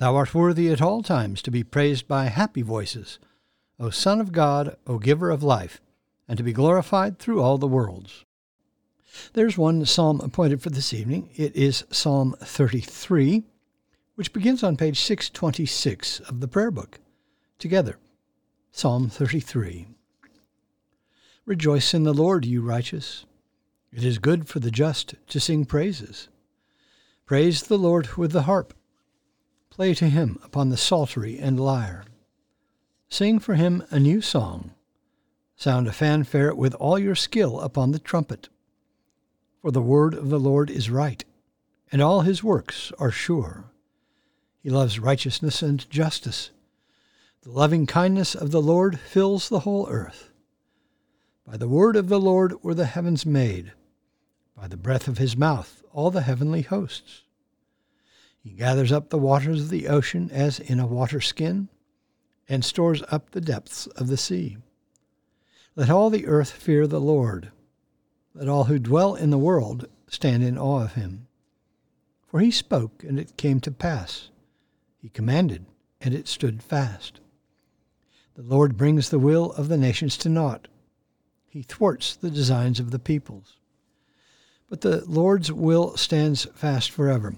Thou art worthy at all times to be praised by happy voices, O Son of God, O Giver of life, and to be glorified through all the worlds. There's one psalm appointed for this evening. It is Psalm 33, which begins on page 626 of the prayer book. Together, Psalm 33. Rejoice in the Lord, you righteous. It is good for the just to sing praises. Praise the Lord with the harp Play to him upon the psaltery and lyre. Sing for him a new song. Sound a fanfare with all your skill upon the trumpet. For the word of the Lord is right, and all his works are sure. He loves righteousness and justice. The loving kindness of the Lord fills the whole earth. By the word of the Lord were the heavens made, by the breath of his mouth all the heavenly hosts. He gathers up the waters of the ocean as in a water skin, and stores up the depths of the sea. Let all the earth fear the Lord. Let all who dwell in the world stand in awe of him. For he spoke, and it came to pass. He commanded, and it stood fast. The Lord brings the will of the nations to naught. He thwarts the designs of the peoples. But the Lord's will stands fast forever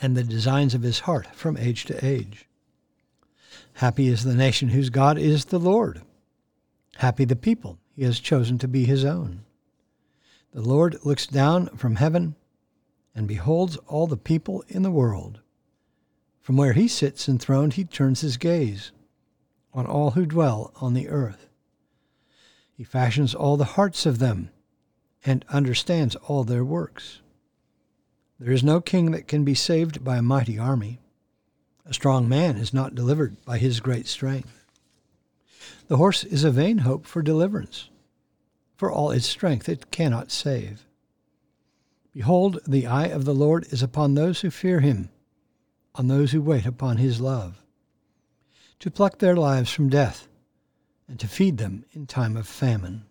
and the designs of his heart from age to age. Happy is the nation whose God is the Lord. Happy the people he has chosen to be his own. The Lord looks down from heaven and beholds all the people in the world. From where he sits enthroned, he turns his gaze on all who dwell on the earth. He fashions all the hearts of them and understands all their works. There is no king that can be saved by a mighty army. A strong man is not delivered by his great strength. The horse is a vain hope for deliverance. For all its strength it cannot save. Behold, the eye of the Lord is upon those who fear him, on those who wait upon his love, to pluck their lives from death, and to feed them in time of famine.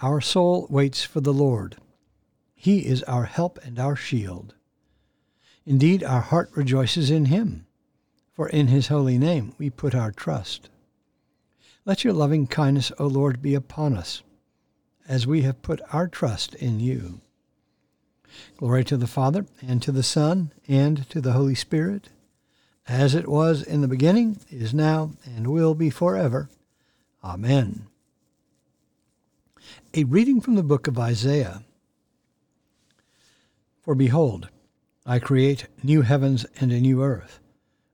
Our soul waits for the Lord he is our help and our shield. Indeed, our heart rejoices in him, for in his holy name we put our trust. Let your loving kindness, O Lord, be upon us, as we have put our trust in you. Glory to the Father, and to the Son, and to the Holy Spirit, as it was in the beginning, is now, and will be forever. Amen. A reading from the book of Isaiah. For behold, I create new heavens and a new earth,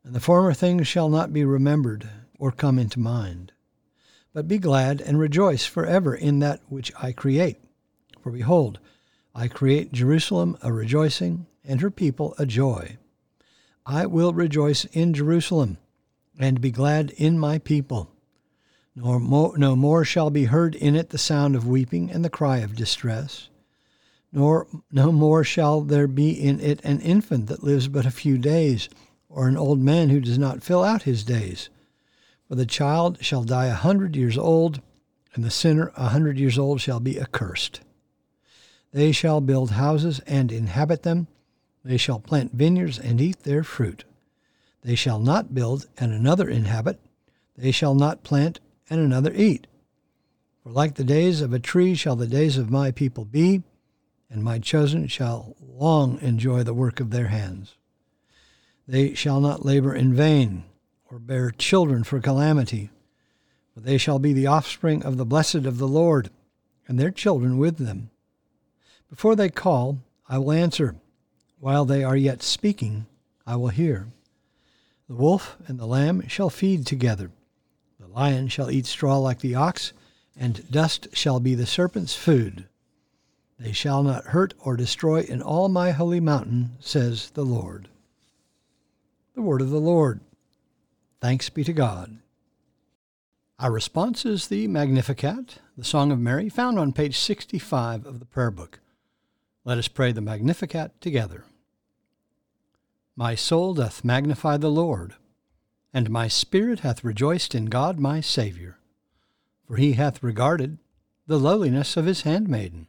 and the former things shall not be remembered or come into mind. But be glad and rejoice forever in that which I create. For behold, I create Jerusalem a rejoicing, and her people a joy. I will rejoice in Jerusalem, and be glad in my people. Nor no more shall be heard in it the sound of weeping and the cry of distress nor no more shall there be in it an infant that lives but a few days, or an old man who does not fill out his days. For the child shall die a hundred years old, and the sinner a hundred years old shall be accursed. They shall build houses and inhabit them. They shall plant vineyards and eat their fruit. They shall not build and another inhabit. They shall not plant and another eat. For like the days of a tree shall the days of my people be, and my chosen shall long enjoy the work of their hands. They shall not labor in vain, or bear children for calamity. For they shall be the offspring of the blessed of the Lord, and their children with them. Before they call, I will answer. While they are yet speaking, I will hear. The wolf and the lamb shall feed together. The lion shall eat straw like the ox, and dust shall be the serpent's food. They shall not hurt or destroy in all my holy mountain, says the Lord. The word of the Lord. Thanks be to God. Our response is the Magnificat, the Song of Mary, found on page 65 of the Prayer Book. Let us pray the Magnificat together. My soul doth magnify the Lord, and my spirit hath rejoiced in God my Saviour, for he hath regarded the lowliness of his handmaiden.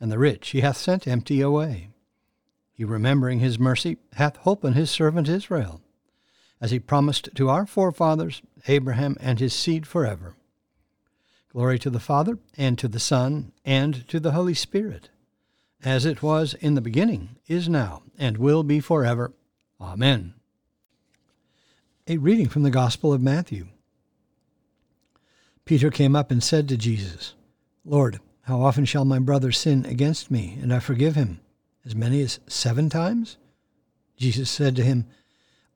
and the rich he hath sent empty away. He, remembering his mercy, hath holpen his servant Israel, as he promised to our forefathers, Abraham and his seed forever. Glory to the Father, and to the Son, and to the Holy Spirit, as it was in the beginning, is now, and will be forever. Amen. A reading from the Gospel of Matthew. Peter came up and said to Jesus, Lord, how often shall my brother sin against me, and I forgive him? As many as seven times? Jesus said to him,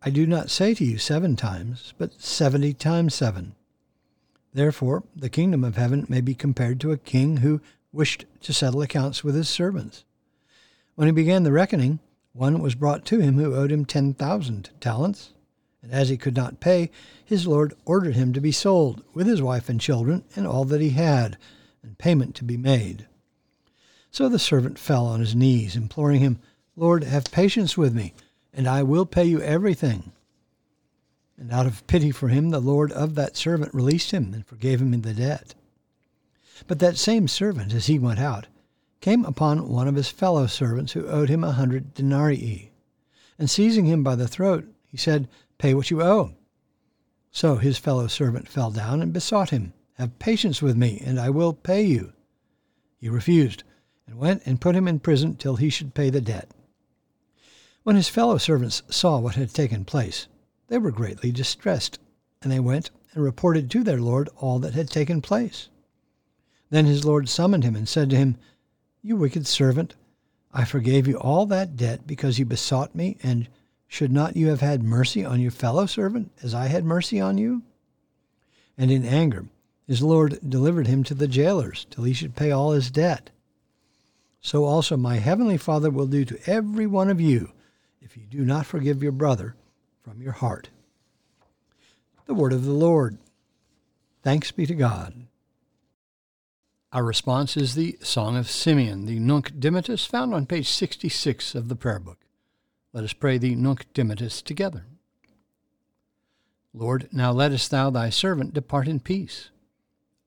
I do not say to you seven times, but seventy times seven. Therefore, the kingdom of heaven may be compared to a king who wished to settle accounts with his servants. When he began the reckoning, one was brought to him who owed him ten thousand talents. And as he could not pay, his lord ordered him to be sold, with his wife and children, and all that he had, and payment to be made. So the servant fell on his knees, imploring him, Lord, have patience with me, and I will pay you everything. And out of pity for him, the Lord of that servant released him and forgave him the debt. But that same servant, as he went out, came upon one of his fellow servants who owed him a hundred denarii. And seizing him by the throat, he said, Pay what you owe. So his fellow servant fell down and besought him, Have patience with me, and I will pay you. He refused, and went and put him in prison till he should pay the debt. When his fellow servants saw what had taken place, they were greatly distressed, and they went and reported to their lord all that had taken place. Then his lord summoned him and said to him, You wicked servant, I forgave you all that debt because you besought me, and should not you have had mercy on your fellow servant as I had mercy on you? And in anger his lord delivered him to the jailers till he should pay all his debt. So also my heavenly Father will do to every one of you if you do not forgive your brother from your heart. The word of the Lord. Thanks be to God. Our response is the Song of Simeon, the Nunc Dimittis, found on page 66 of the Prayer Book. Let us pray the Nunc Dimittis together. Lord, now lettest thou thy servant depart in peace,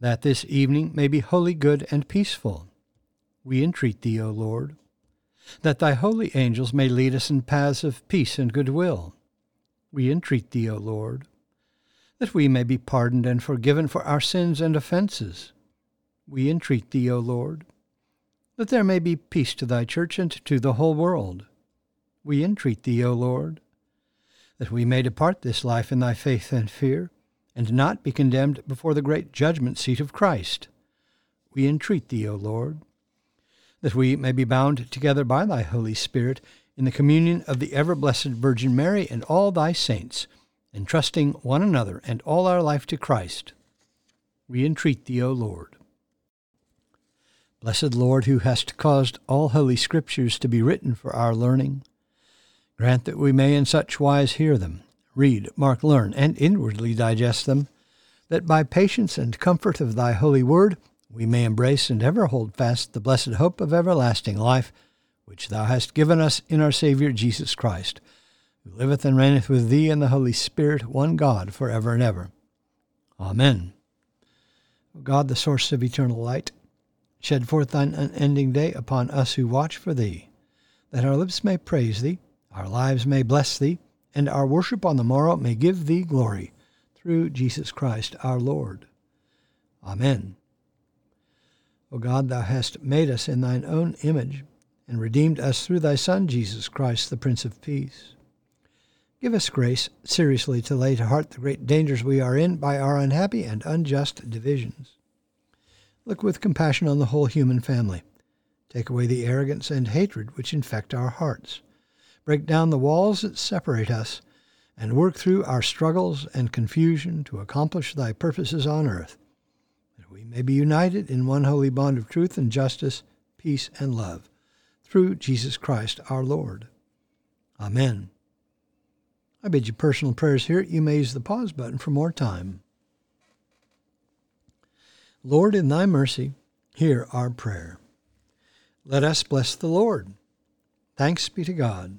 That this evening may be wholly good and peaceful, we entreat thee, O Lord. That thy holy angels may lead us in paths of peace and goodwill, we entreat thee, O Lord. That we may be pardoned and forgiven for our sins and offences, we entreat thee, O Lord. That there may be peace to thy church and to the whole world, we entreat thee, O Lord that we may depart this life in thy faith and fear, and not be condemned before the great judgment seat of Christ. We entreat thee, O Lord, that we may be bound together by thy Holy Spirit in the communion of the ever blessed Virgin Mary and all thy saints, entrusting one another and all our life to Christ. We entreat thee, O Lord. Blessed Lord, who hast caused all holy scriptures to be written for our learning, Grant that we may in such wise hear them, read, mark, learn, and inwardly digest them, that by patience and comfort of thy holy word we may embrace and ever hold fast the blessed hope of everlasting life, which thou hast given us in our Saviour Jesus Christ, who liveth and reigneth with thee and the Holy Spirit, one God, for ever and ever. Amen. God, the source of eternal light, shed forth thine unending day upon us who watch for thee, that our lips may praise thee our lives may bless thee, and our worship on the morrow may give thee glory, through Jesus Christ our Lord. Amen. O God, thou hast made us in thine own image, and redeemed us through thy Son, Jesus Christ, the Prince of Peace. Give us grace seriously to lay to heart the great dangers we are in by our unhappy and unjust divisions. Look with compassion on the whole human family. Take away the arrogance and hatred which infect our hearts break down the walls that separate us, and work through our struggles and confusion to accomplish thy purposes on earth, that we may be united in one holy bond of truth and justice, peace and love, through Jesus Christ our Lord. Amen. I bid you personal prayers here. You may use the pause button for more time. Lord, in thy mercy, hear our prayer. Let us bless the Lord. Thanks be to God.